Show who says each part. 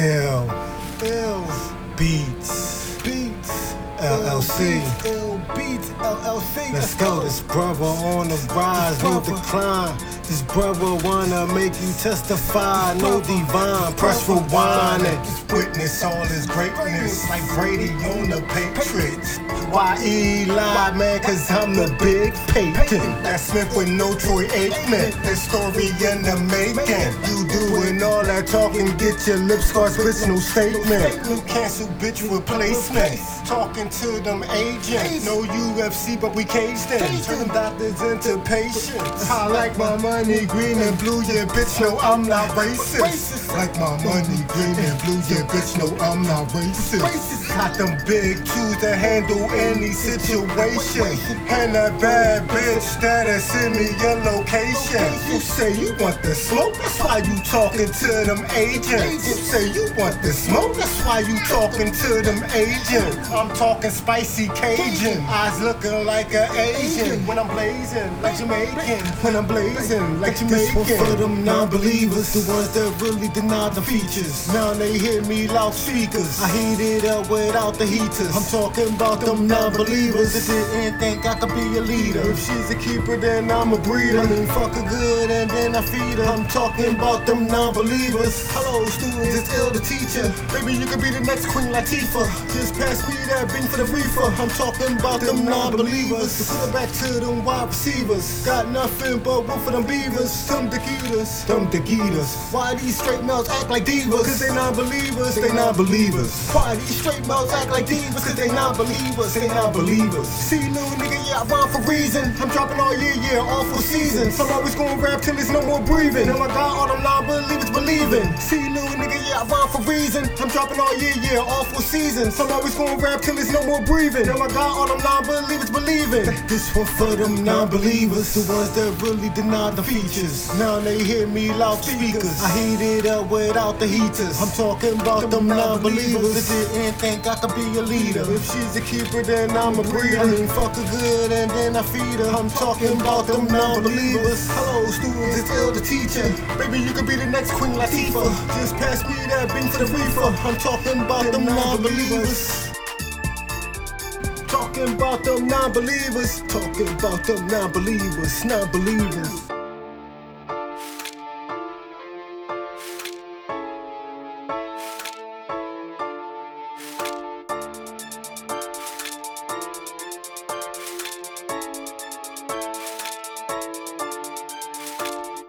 Speaker 1: Ill, Beats, Beats, LLC.
Speaker 2: Ill Beats, LLC.
Speaker 1: Let's go. This brother on the rise, no decline. This brother wanna make you testify, no divine. Press rewind and witness all his greatness, like Brady on the Patriots. Why Eli, man? Cause I'm the big Peyton. That Smith with no Troy Aikman. That story in the making. You doing all that talking, get your lips with no statement. New cancel bitch replacement. Talking to them agents. No UFC, but we caged them. Turn doctors into patients. I like my money green and blue, yeah, bitch. No, I'm not racist. Like my money green and blue, yeah, bitch. No, I'm not racist. Got them big tools to handle any situation. And that bad bitch that'll send me your location. You say you want the smoke, that's why you talking to them agents. You say you want the smoke, that's why you talking to them agents. I'm talking spicy Cajun, eyes looking like an Asian. When I'm blazing like Jamaican, when I'm blazing like Jamaican. This one for them non-believers, the ones that really deny the features. Now they hear me loudspeakers. I heat it up without the heaters. I'm talking about them non-believers that didn't think I could be a leader. If she's a keeper, then I'm a breeder. I mean, fuck her good and then I feed her. I'm talking about them non-believers. Hello, students, it's ill the teacher. Maybe you could be the next Queen Latifah. Just pass me that bing for the reefer. I'm talking about them non-believers. It back to them wide receivers. Got nothing but room for them beavers. Them Dakitas. Them Dakitas. Why these straight mouths act like divas? Cause they non-believers. They non-believers. Why these straight mouths act like divas? Cause they non-believers. They non-believers. See, little nigga, yeah, I rhyme for reason. I'm dropping all year, yeah, all for seasons. I'm always gonna rap till there's no more breathing. Now I got all them non-believers believing. See, little nigga, yeah, I rhyme for reason. I'm dropping all year, yeah, all for seasons. I'm always gonna rap till there's no more breathing. Now I got all them non-believers believing. This one for them non-believers, the ones that really deny the features. Now they hear me loud speakers. I heat it up without the heaters. I'm talking about them non-believers that didn't think I could be a leader. If she's a keeper, then I'm a breeder. I mean, fuck her good and then I feed her. I'm talking about them non-believers. Hello, students, it's ill the teacher. Baby, you could be the next Queen Latifah. Just pass me that bing for the reefer. I'm talking about them non-believers. Talking about them non-believers. Talking about them non-believers. Non-believers.